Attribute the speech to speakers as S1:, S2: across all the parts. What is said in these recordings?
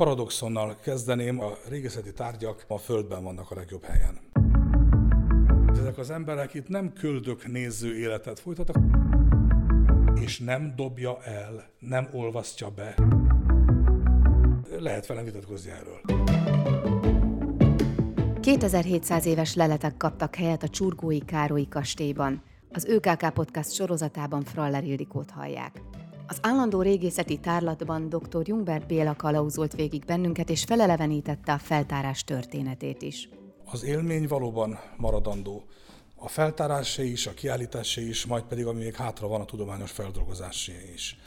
S1: Paradoxonnal kezdeném, a régészeti tárgyak a Földben vannak a legjobb helyen. Ezek az emberek itt nem köldök néző életet folytatnak, és nem dobja el, nem olvasztja be. Lehet velem vitatkozni erről.
S2: 2700 éves leletek kaptak helyet a Csurgói Károlyi kastélyban. Az ÖKK Podcast sorozatában Fraller Ildikót hallják. Az állandó régészeti tárlatban dr. Jungbert Béla kalauzolt végig bennünket, és felelevenítette a feltárás történetét is.
S1: Az élmény valóban maradandó. A feltárásé is, a kiállításé is, majd pedig ami még hátra van, a tudományos feldolgozásé is.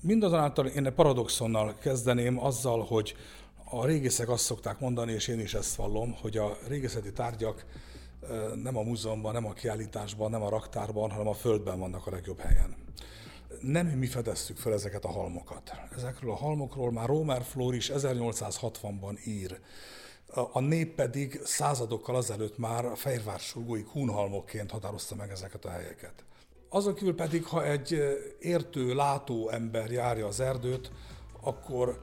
S1: Mindazonáltal én egy paradoxonnal kezdeném azzal, hogy a régészek azt szokták mondani, és én is ezt vallom, hogy a régészeti tárgyak nem a múzeumban, nem a kiállításban, nem a raktárban, hanem a földben vannak a legjobb helyen nem mi fedeztük fel ezeket a halmokat. Ezekről a halmokról már Romer Flór is 1860-ban ír. A nép pedig századokkal azelőtt már a Fehérvársulgói kúnhalmokként határozta meg ezeket a helyeket. Azon kívül pedig, ha egy értő, látó ember járja az erdőt, akkor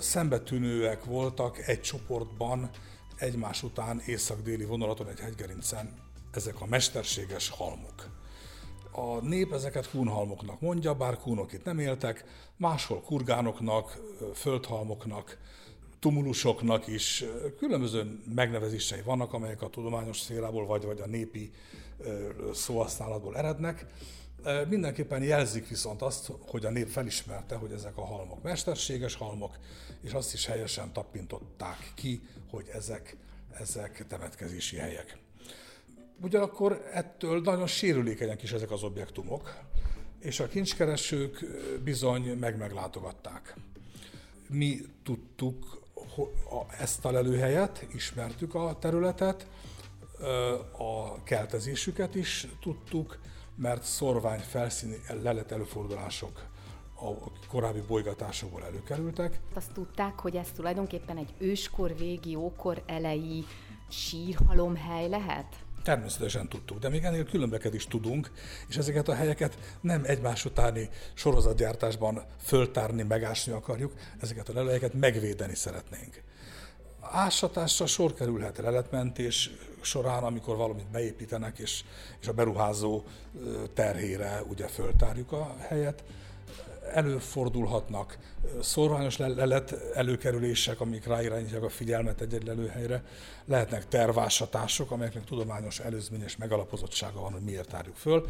S1: szembetűnőek voltak egy csoportban, egymás után észak-déli vonalaton egy hegygerincen ezek a mesterséges halmok. A nép ezeket kúnhalmoknak mondja, bár kúnok itt nem éltek, máshol kurgánoknak, földhalmoknak, tumulusoknak is különböző megnevezései vannak, amelyek a tudományos szférából vagy, vagy a népi szóhasználatból erednek. Mindenképpen jelzik viszont azt, hogy a nép felismerte, hogy ezek a halmok mesterséges halmok, és azt is helyesen tapintották ki, hogy ezek, ezek temetkezési helyek. Ugyanakkor ettől nagyon sérülékenyek is ezek az objektumok, és a kincskeresők bizony meg-meglátogatták. Mi tudtuk ezt a lelőhelyet, ismertük a területet, a keltezésüket is tudtuk, mert szorvány felszíni lelet előfordulások a korábbi bolygatásokból előkerültek.
S2: Azt tudták, hogy ez tulajdonképpen egy őskor végi, ókor elejé sírhalomhely lehet?
S1: Természetesen tudtuk, de még ennél különbeket is tudunk, és ezeket a helyeket nem egymás utáni sorozatgyártásban föltárni, megásni akarjuk, ezeket a lelejeket megvédeni szeretnénk. Ásatásra sor kerülhet leletmentés során, amikor valamit beépítenek, és, és a beruházó terhére ugye föltárjuk a helyet, előfordulhatnak szorványos lelet előkerülések, amik ráirányítják a figyelmet egy-egy lelőhelyre, lehetnek tervásatások, amelyeknek tudományos előzményes megalapozottsága van, hogy miért tárjuk föl.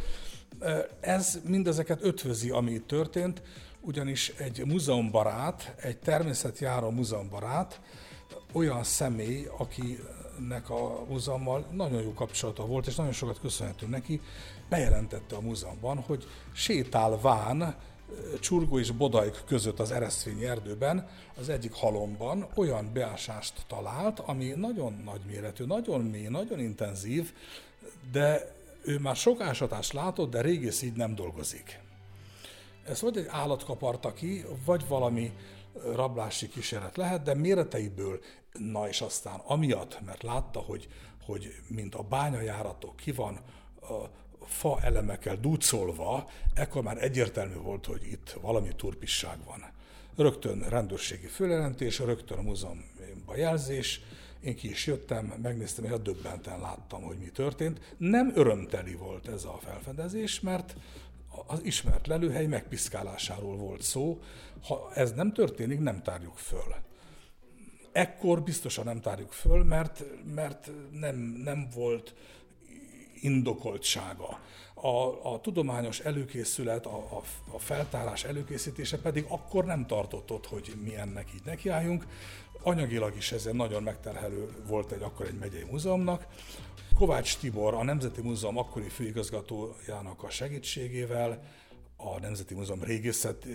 S1: Ez mindezeket ötvözi, ami itt történt, ugyanis egy múzeumbarát, egy természetjáró múzeumbarát, olyan személy, akinek a múzeummal nagyon jó kapcsolata volt, és nagyon sokat köszönhetünk neki, bejelentette a múzeumban, hogy sétálván Csurgó és Bodajk között az Ereszfényi erdőben, az egyik halomban olyan beásást talált, ami nagyon nagy méretű, nagyon mély, nagyon intenzív, de ő már sok ásatást látott, de régész így nem dolgozik. Ez vagy egy állat kaparta ki, vagy valami rablási kísérlet lehet, de méreteiből, na és aztán amiatt, mert látta, hogy, hogy mint a bányajáratok ki van fa elemekkel dúcolva, ekkor már egyértelmű volt, hogy itt valami turpisság van. Rögtön rendőrségi följelentés, rögtön a múzeumban jelzés, én ki is jöttem, megnéztem, és döbbenten láttam, hogy mi történt. Nem örömteli volt ez a felfedezés, mert az ismert lelőhely megpiszkálásáról volt szó. Ha ez nem történik, nem tárjuk föl. Ekkor biztosan nem tárjuk föl, mert, mert nem, nem volt indokoltsága. A, a tudományos előkészület, a, a, a feltárás előkészítése pedig akkor nem tartott ott, hogy mi ennek így nekiálljunk. Anyagilag is ez nagyon megterhelő volt egy akkor egy megyei múzeumnak. Kovács Tibor, a Nemzeti Múzeum akkori főigazgatójának a segítségével, a Nemzeti Múzeum régészet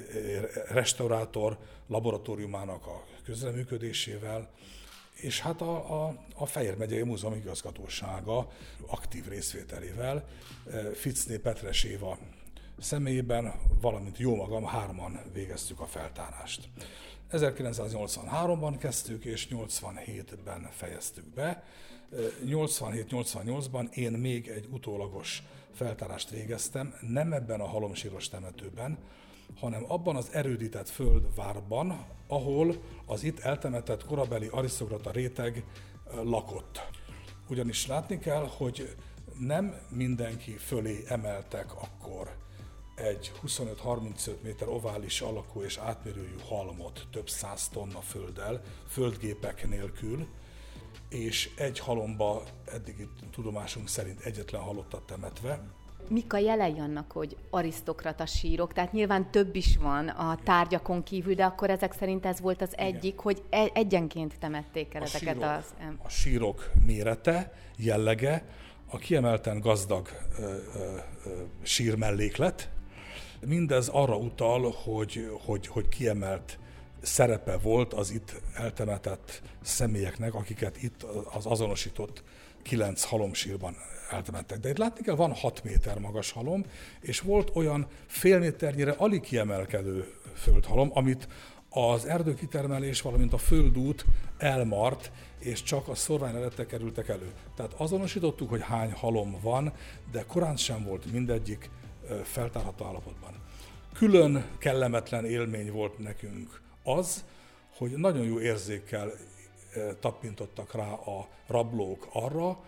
S1: restaurátor laboratóriumának a közreműködésével, és hát a, a, a Fejér megyei Múzeum igazgatósága aktív részvételével eh, Ficné Petres Éva személyében, valamint jó magam, hárman végeztük a feltárást. 1983-ban kezdtük, és 87-ben fejeztük be. 87-88-ban én még egy utólagos feltárást végeztem, nem ebben a halomsíros temetőben, hanem abban az erődített földvárban, ahol az itt eltemetett korabeli arisztokrata réteg lakott. Ugyanis látni kell, hogy nem mindenki fölé emeltek akkor egy 25-35 méter ovális alakú és átmérőjű halmot több száz tonna földdel, földgépek nélkül, és egy halomba eddig tudomásunk szerint egyetlen halottat temetve.
S2: Mik a jelei annak, hogy arisztokrata sírok? Tehát nyilván több is van a tárgyakon kívül, de akkor ezek szerint ez volt az egyik, Igen. hogy e- egyenként temették el a ezeket
S1: sírok,
S2: az...
S1: A sírok mérete, jellege, a kiemelten gazdag ö, ö, ö, sírmelléklet, mindez arra utal, hogy, hogy, hogy kiemelt szerepe volt az itt eltemetett személyeknek, akiket itt az azonosított kilenc halomsírban eltemettek. De itt látni kell, van 6 méter magas halom, és volt olyan fél méternyire alig kiemelkedő földhalom, amit az erdőkitermelés, valamint a földút elmart, és csak a szorványleletek kerültek elő. Tehát azonosítottuk, hogy hány halom van, de korán sem volt mindegyik feltárható állapotban. Külön kellemetlen élmény volt nekünk az, hogy nagyon jó érzékkel tapintottak rá a rablók arra,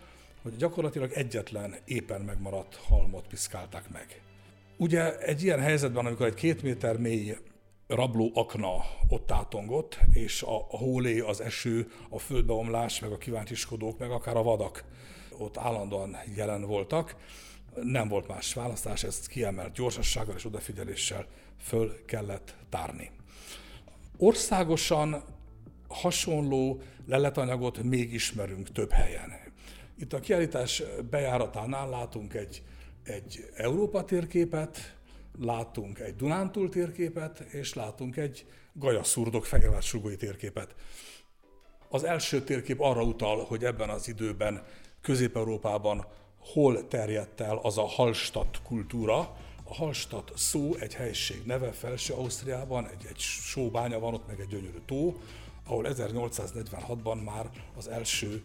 S1: hogy gyakorlatilag egyetlen éppen megmaradt halmot piszkálták meg. Ugye egy ilyen helyzetben, amikor egy két méter mély rabló akna ott átongott, és a, a hólé, az eső, a földbeomlás, meg a kíváncsiskodók, meg akár a vadak ott állandóan jelen voltak, nem volt más választás, ezt kiemelt gyorsassággal és odafigyeléssel föl kellett tárni. Országosan hasonló leletanyagot még ismerünk több helyen. Itt a kiállítás bejáratánál látunk egy, egy Európa térképet, látunk egy Dunántúl térképet, és látunk egy Gajaszurdok fehérvársugói térképet. Az első térkép arra utal, hogy ebben az időben Közép-Európában hol terjedt el az a Hallstatt kultúra. A Hallstatt szó egy helység neve Felső Ausztriában, egy, egy sóbánya van ott, meg egy gyönyörű tó, ahol 1846-ban már az első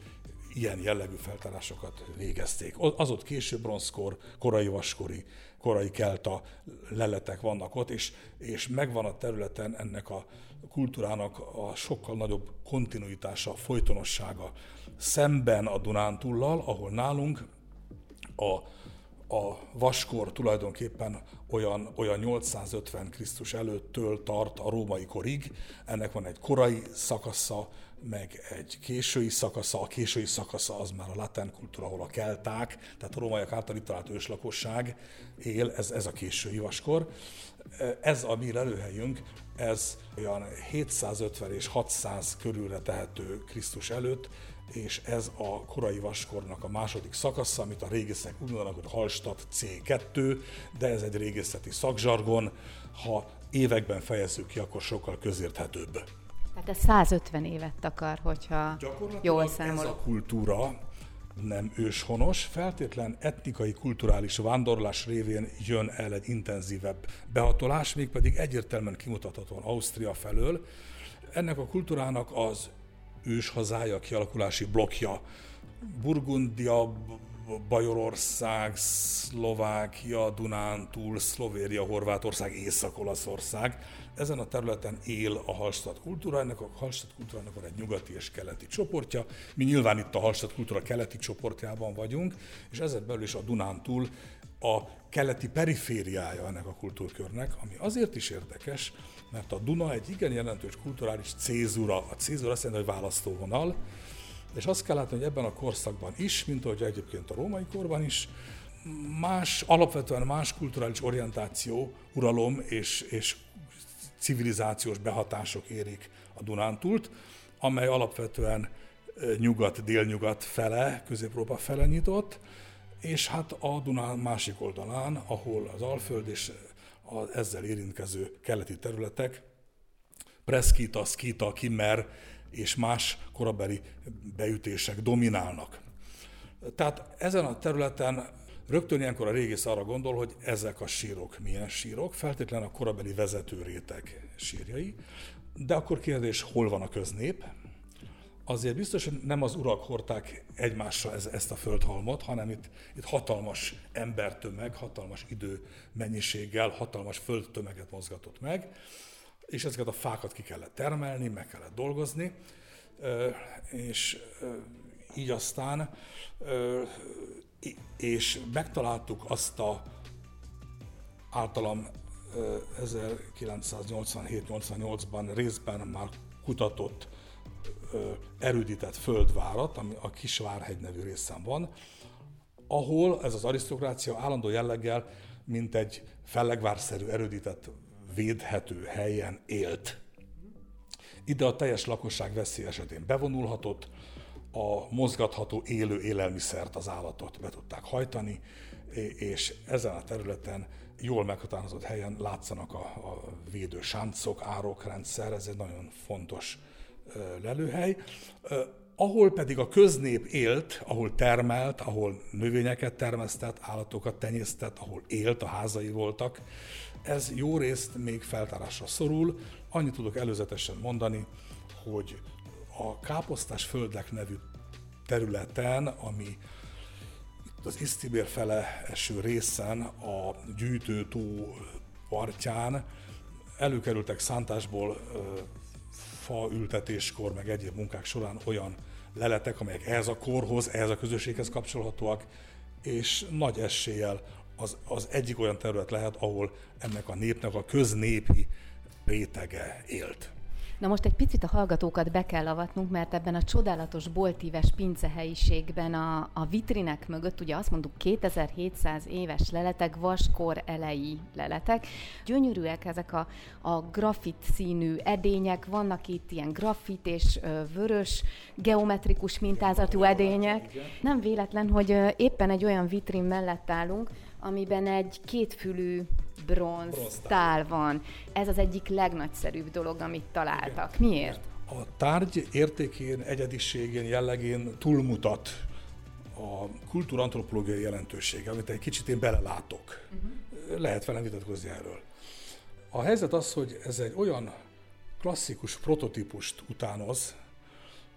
S1: ilyen jellegű feltárásokat végezték. Az ott késő bronzkor, korai vaskori, korai kelta leletek vannak ott, és, és megvan a területen ennek a kultúrának a sokkal nagyobb kontinuitása, folytonossága. Szemben a Dunántúllal, ahol nálunk a, a vaskor tulajdonképpen olyan, olyan 850 Krisztus előttől tart a római korig. Ennek van egy korai szakasza, meg egy késői szakasza. A késői szakasza az már a latén kultúra, ahol a kelták, tehát a rómaiak által itt talált őslakosság él, ez, ez a késői vaskor. Ez a mi lelőhelyünk, ez olyan 750 és 600 körülre tehető Krisztus előtt, és ez a korai vaskornak a második szakasza, amit a régészek úgy mondanak, hogy Hallstatt C2, de ez egy régészeti szakzsargon, ha években fejezzük ki, akkor sokkal közérthetőbb.
S2: Tehát ez 150 évet takar, hogyha jól számolok.
S1: ez a kultúra nem őshonos, feltétlen etnikai, kulturális vándorlás révén jön el egy intenzívebb behatolás, mégpedig egyértelműen kimutathatóan Ausztria felől. Ennek a kultúrának az őshazája, kialakulási blokja. Burgundia, Bajorország, Szlovákia, Dunántúl, Szlovéria, Horvátország, Észak-Olaszország. Ezen a területen él a Hallstatt kultúra, ennek a Hallstatt kultúrának van egy nyugati és keleti csoportja. Mi nyilván itt a Hallstatt kultúra keleti csoportjában vagyunk, és ezen belül is a Dunántúl a keleti perifériája ennek a kultúrkörnek, ami azért is érdekes, mert a Duna egy igen jelentős kulturális cézura. A cézura azt jelenti, hogy választóvonal, és azt kell látni, hogy ebben a korszakban is, mint ahogy egyébként a római korban is, más, alapvetően más kulturális orientáció, uralom és, és civilizációs behatások érik a Dunántúlt, amely alapvetően nyugat-délnyugat fele, Közép-Európa fele nyitott, és hát a Dunán másik oldalán, ahol az Alföld és az ezzel érintkező keleti területek, Preszkita, Skita, Kimmer és más korabeli beütések dominálnak. Tehát ezen a területen rögtön ilyenkor a régész arra gondol, hogy ezek a sírok milyen sírok, feltétlenül a korabeli vezető réteg sírjai, de akkor kérdés, hol van a köznép? Azért biztos, hogy nem az urak hordták egymásra ez, ezt a földhalmot, hanem itt, itt hatalmas embertömeg, hatalmas idő mennyiséggel, hatalmas földtömeget mozgatott meg, és ezeket a fákat ki kellett termelni, meg kellett dolgozni, és így aztán, és megtaláltuk azt a általam 1987-88-ban részben már kutatott erődített földvárat, ami a Kisvárhegy nevű részen van, ahol ez az arisztokrácia állandó jelleggel, mint egy fellegvárszerű erődített védhető helyen élt. Ide a teljes lakosság veszély esetén bevonulhatott, a mozgatható élő élelmiszert, az állatot be tudták hajtani, és ezen a területen jól meghatározott helyen látszanak a, a védő sáncok, árokrendszer, ez egy nagyon fontos lelőhely. Ahol pedig a köznép élt, ahol termelt, ahol növényeket termesztett, állatokat tenyésztett, ahol élt, a házai voltak, ez jó részt még feltárásra szorul. Annyit tudok előzetesen mondani, hogy a káposztás földek nevű területen, ami az Isztibér fele eső részen a gyűjtőtó partján előkerültek szántásból faültetéskor, meg egyéb munkák során olyan leletek, amelyek ehhez a korhoz, ehhez a közösséghez kapcsolhatóak, és nagy eséllyel az, az egyik olyan terület lehet, ahol ennek a népnek a köznépi rétege élt.
S2: Na most egy picit a hallgatókat be kell avatnunk, mert ebben a csodálatos boltíves pincehelyiségben a, a vitrinek mögött, ugye azt mondjuk 2700 éves leletek, vaskor elejé leletek. Gyönyörűek ezek a, a grafit színű edények, vannak itt ilyen grafit és vörös, geometrikus mintázatú edények. Nem véletlen, hogy éppen egy olyan vitrin mellett állunk, amiben egy kétfülű bronz, bronz tál van. Ez az egyik legnagyszerűbb dolog, amit találtak. Igen. Miért?
S1: A tárgy értékén, egyediségén, jellegén túlmutat a kultúrantropológiai jelentősége, amit egy kicsit én belelátok. Uh-huh. Lehet velem vitatkozni erről. A helyzet az, hogy ez egy olyan klasszikus prototípust utánoz,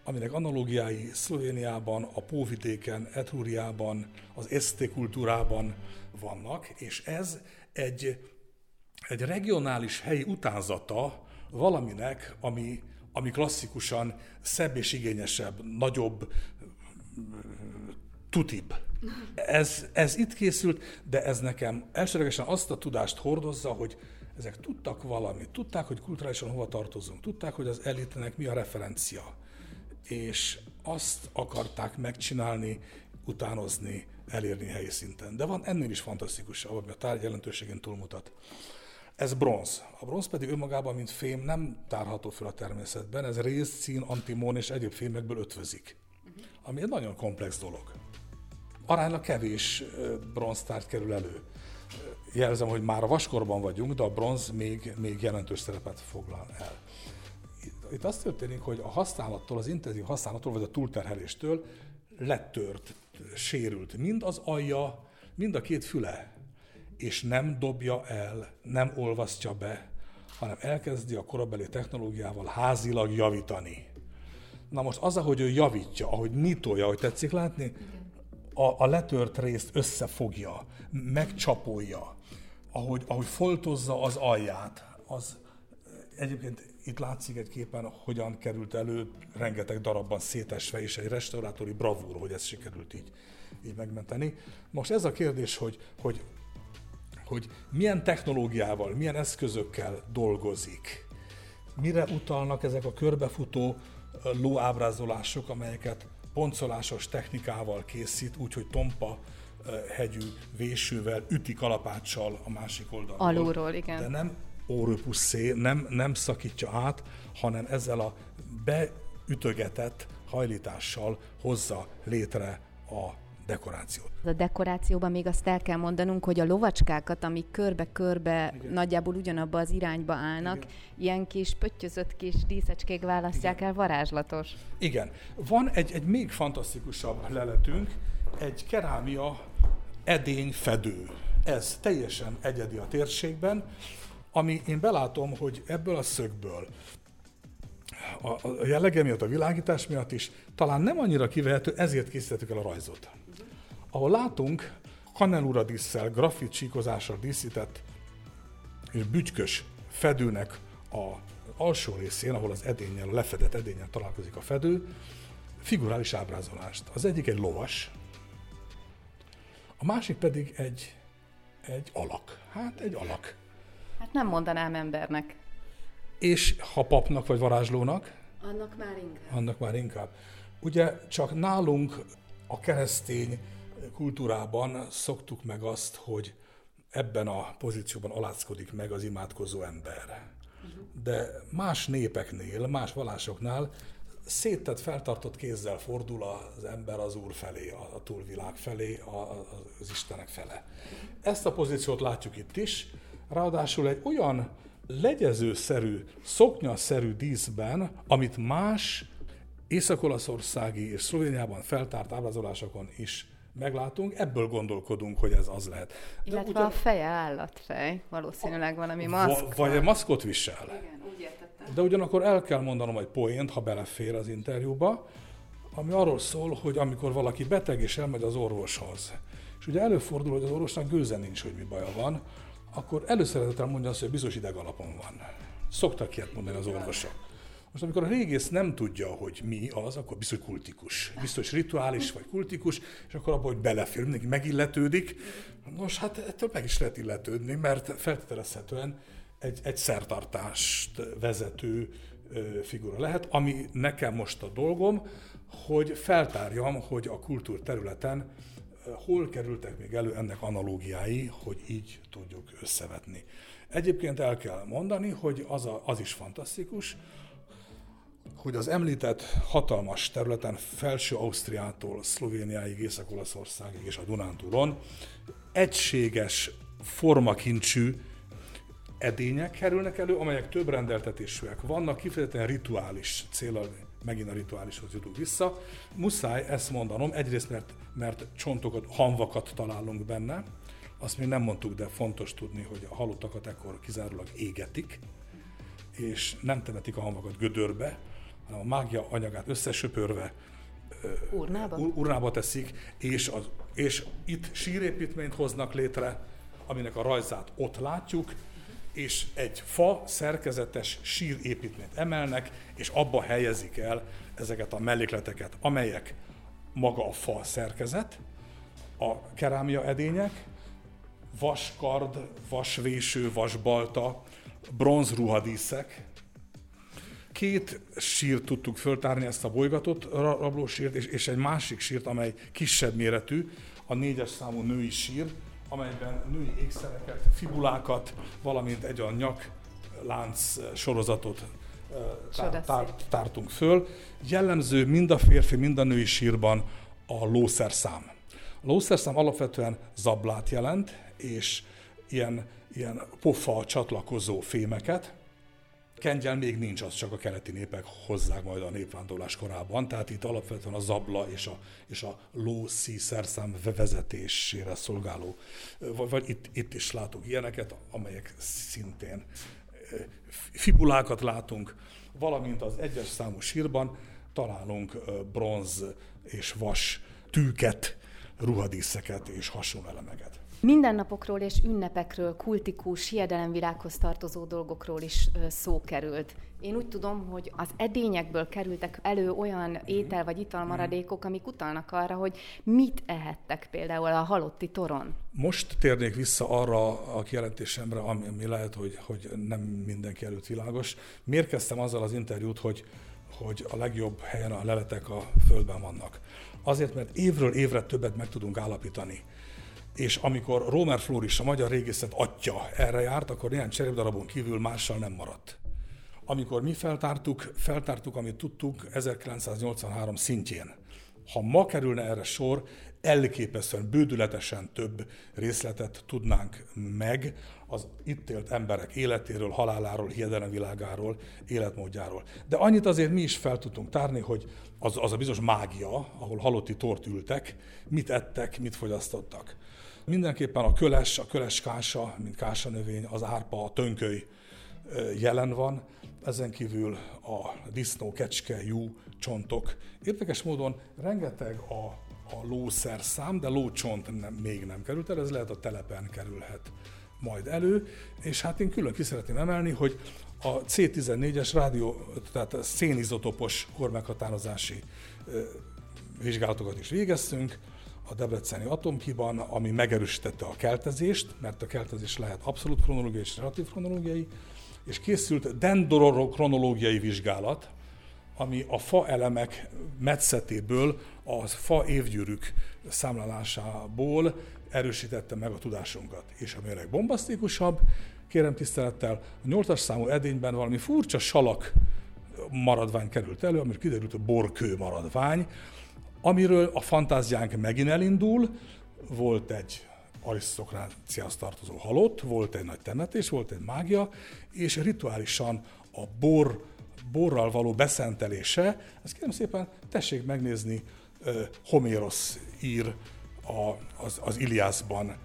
S1: aminek analógiái Szlovéniában, a Póvidéken, Etrúriában, az eszté kultúrában vannak, és ez egy, egy regionális helyi utánzata valaminek, ami, ami klasszikusan szebb és igényesebb, nagyobb, tutibb. Ez, ez itt készült, de ez nekem elsőlegesen azt a tudást hordozza, hogy ezek tudtak valamit, tudták, hogy kulturálisan hova tartozunk, tudták, hogy az elitnek mi a referencia, és azt akarták megcsinálni, utánozni, elérni helyi szinten. De van ennél is fantasztikus, ami a tárgy jelentőségén túlmutat. Ez bronz. A bronz pedig önmagában, mint fém, nem tárható fel a természetben. Ez rész, szín, antimon és egyéb fémekből ötvözik. Ami egy nagyon komplex dolog. Aránylag kevés bronztárgy kerül elő. Jelzem, hogy már a vaskorban vagyunk, de a bronz még, még jelentős szerepet foglal el. Itt azt történik, hogy a használattól, az intenzív használattól, vagy a túlterheléstől letört, sérült. Mind az alja, mind a két füle, és nem dobja el, nem olvasztja be, hanem elkezdi a korabeli technológiával házilag javítani. Na most az, ahogy ő javítja, ahogy nyitolja, ahogy tetszik látni, a, a letört részt összefogja, megcsapolja, ahogy, ahogy foltozza az alját, az egyébként itt látszik egy képen, hogyan került elő, rengeteg darabban szétesve, és egy restaurátori bravúr, hogy ezt sikerült így, így megmenteni. Most ez a kérdés, hogy, hogy, hogy milyen technológiával, milyen eszközökkel dolgozik, mire utalnak ezek a körbefutó lóábrázolások, amelyeket poncolásos technikával készít, úgyhogy tompa hegyű vésővel, üti kalapáccsal a másik oldalról.
S2: Alulról, igen.
S1: De nem órupusszé nem, nem szakítja át, hanem ezzel a beütögetett hajlítással hozza létre a dekorációt.
S2: A dekorációban még azt el kell mondanunk, hogy a lovacskákat, amik körbe-körbe Igen. nagyjából ugyanabba az irányba állnak, Igen. ilyen kis pöttyözött kis díszecskék választják Igen. el, varázslatos.
S1: Igen. Van egy, egy még fantasztikusabb leletünk, egy kerámia edényfedő. Ez teljesen egyedi a térségben ami én belátom, hogy ebből a szögből a, a jellege miatt, a világítás miatt is talán nem annyira kivehető, ezért készítettük el a rajzot. Ahol látunk kanelura díszsel, grafit csíkozással díszített és bütykös fedőnek a alsó részén, ahol az edényel, a lefedett edényel találkozik a fedő, figurális ábrázolást. Az egyik egy lovas, a másik pedig egy, egy alak. Hát egy alak.
S2: Hát nem mondanám embernek.
S1: És ha papnak vagy varázslónak?
S2: Annak már inkább.
S1: Annak már inkább. Ugye csak nálunk a keresztény kultúrában szoktuk meg azt, hogy ebben a pozícióban aláckodik meg az imádkozó ember. De más népeknél, más vallásoknál széttett, feltartott kézzel fordul az ember az Úr felé, a túlvilág felé, az Istenek fele. Ezt a pozíciót látjuk itt is, ráadásul egy olyan legyezőszerű, szoknyaszerű díszben, amit más észak-olaszországi és Szlovéniában feltárt ábrázolásokon is meglátunk, ebből gondolkodunk, hogy ez az lehet.
S2: De Illetve ugyan... a feje állatfej, valószínűleg valami maszk.
S1: Vagy egy maszkot visel.
S2: Igen, úgy értettem.
S1: De ugyanakkor el kell mondanom egy poént, ha belefér az interjúba, ami arról szól, hogy amikor valaki beteg és elmegy az orvoshoz, és ugye előfordul, hogy az orvosnak gőze nincs, hogy mi baja van, akkor előszeretettel mondja azt, hogy bizonyos ideg alapon van. Szoktak ilyet mondani az orvosok. Most amikor a régész nem tudja, hogy mi az, akkor biztos kultikus. Biztos rituális vagy kultikus, és akkor abban, hogy belefér, mindenki megilletődik. Nos, hát ettől meg is lehet illetődni, mert feltételezhetően egy, egy szertartást vezető figura lehet, ami nekem most a dolgom, hogy feltárjam, hogy a kultúr területen hol kerültek még elő ennek analógiái, hogy így tudjuk összevetni. Egyébként el kell mondani, hogy az, a, az is fantasztikus, hogy az említett hatalmas területen felső Ausztriától Szlovéniáig, Észak-Olaszországig és a Dunántúlon egységes formakincsű edények kerülnek elő, amelyek több rendeltetésűek vannak, kifejezetten rituális célral, megint a rituálishoz jutunk vissza. Muszáj ezt mondanom, egyrészt mert, mert csontokat, hanvakat találunk benne, azt még nem mondtuk, de fontos tudni, hogy a halottakat ekkor kizárólag égetik, és nem temetik a hanvakat gödörbe, hanem a mágia anyagát összesöpörve
S2: urnába,
S1: urnába teszik, és, az, és itt sírépítményt hoznak létre, aminek a rajzát ott látjuk, és egy fa szerkezetes sírépítményt emelnek, és abba helyezik el ezeket a mellékleteket, amelyek maga a fa szerkezet, a kerámia edények, vaskard, vasvéső, vasbalta, bronzruhadíszek, két sírt tudtuk föltárni, ezt a bolygatott rablósírt, és, és egy másik sírt, amely kisebb méretű, a négyes számú női sír, amelyben női ékszereket, fibulákat, valamint egy a nyak lánc sorozatot tár, tár, tártunk föl. Jellemző mind a férfi, mind a női sírban a lószerszám. A lószerszám alapvetően zablát jelent, és ilyen, ilyen pofa csatlakozó fémeket, Kengyel még nincs, az csak a keleti népek hozzák majd a népvándorlás korában, tehát itt alapvetően a zabla és a, és a lószi szerszám vezetésére szolgáló, vagy, vagy itt, itt is látunk ilyeneket, amelyek szintén fibulákat látunk, valamint az egyes számú sírban találunk bronz és vas tűket, ruhadíszeket és hasonló elemeket.
S2: Mindennapokról és ünnepekről, kultikus, hiedelemvilághoz tartozó dolgokról is szó került. Én úgy tudom, hogy az edényekből kerültek elő olyan étel vagy italmaradékok, amik utalnak arra, hogy mit ehettek például a halotti toron.
S1: Most térnék vissza arra a kijelentésemre, ami, ami lehet, hogy, hogy nem mindenki előtt világos. Miért kezdtem azzal az interjút, hogy, hogy a legjobb helyen a leletek a földben vannak? Azért, mert évről évre többet meg tudunk állapítani és amikor Romer Floris, a magyar régészet atya erre járt, akkor néhány cserépdarabon kívül mással nem maradt. Amikor mi feltártuk, feltártuk, amit tudtuk 1983 szintjén. Ha ma kerülne erre sor, elképesztően, bődületesen több részletet tudnánk meg az itt élt emberek életéről, haláláról, hiedelemvilágáról, életmódjáról. De annyit azért mi is fel tudtunk tárni, hogy az, az a bizonyos mágia, ahol halotti tort ültek, mit ettek, mit fogyasztottak. Mindenképpen a köles, a köles kása, mint kása növény, az árpa, a tönköly jelen van. ezen kívül a disznó, kecske, jú, csontok. Érdekes módon rengeteg a, a lószer szám, de lócsont nem, még nem került el, ez lehet a telepen kerülhet majd elő, és hát én külön ki szeretném emelni, hogy a C14-es rádió, tehát szénizotopos kormeghatározási vizsgálatokat is végeztünk, a Debreceni atomkiban, ami megerősítette a keltezést, mert a keltezés lehet abszolút kronológiai és relatív kronológiai, és készült dendrokronológiai vizsgálat, ami a fa elemek metszetéből, a fa évgyűrűk számlálásából erősítette meg a tudásunkat. És ami a legbombasztikusabb, kérem tisztelettel, a nyolcas számú edényben valami furcsa salak maradvány került elő, amiről kiderült a borkő maradvány, amiről a fantáziánk megint elindul, volt egy arisztokráciához tartozó halott, volt egy nagy temetés, volt egy mágia, és rituálisan a bor, borral való beszentelése, ezt kérem szépen, tessék megnézni, Homérosz ír a, az, az Iliászban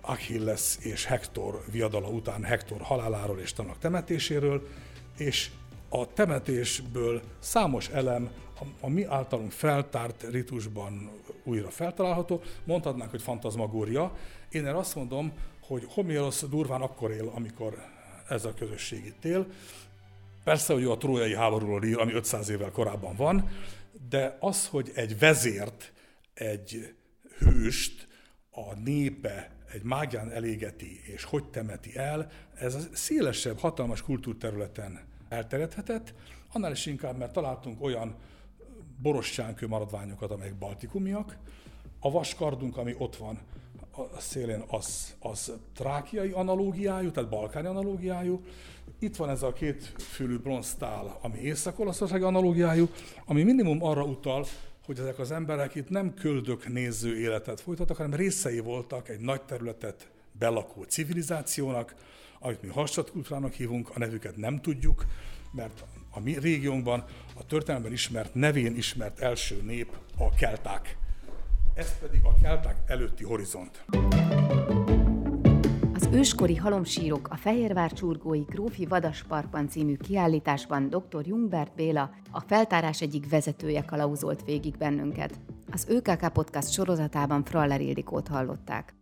S1: Achilles és Hektor viadala után Hektor haláláról és tanak temetéséről, és a temetésből számos elem a, a mi általunk feltárt ritusban újra feltalálható. Mondhatnánk, hogy fantazmagória. Én erre azt mondom, hogy Homérosz durván akkor él, amikor ez a közösség itt él. Persze, hogy a trójai háborúról ír, ami 500 évvel korábban van, de az, hogy egy vezért, egy hőst a népe egy mágián elégeti, és hogy temeti el, ez a szélesebb, hatalmas kultúrterületen elterjedhetett, annál is inkább, mert találtunk olyan borostyánkő maradványokat, amelyek baltikumiak, a vaskardunk, ami ott van a szélén, az, az trákiai analógiájú, tehát balkáni analógiájú. Itt van ez a két fülű bronztál, ami észak-olaszországi analógiájú, ami minimum arra utal, hogy ezek az emberek itt nem köldök néző életet folytattak, hanem részei voltak egy nagy területet belakó civilizációnak, amit mi hasonlókultúrának hívunk, a nevüket nem tudjuk, mert a mi régiónkban a történelemben ismert, nevén ismert első nép a kelták. Ez pedig a kelták előtti horizont.
S2: Az őskori halomsírok a Fehérvár csurgói Grófi Vadasparkban című kiállításban dr. Jungbert Béla, a feltárás egyik vezetője kalauzolt végig bennünket. Az ÖKK Podcast sorozatában Fraller Ildikót hallották.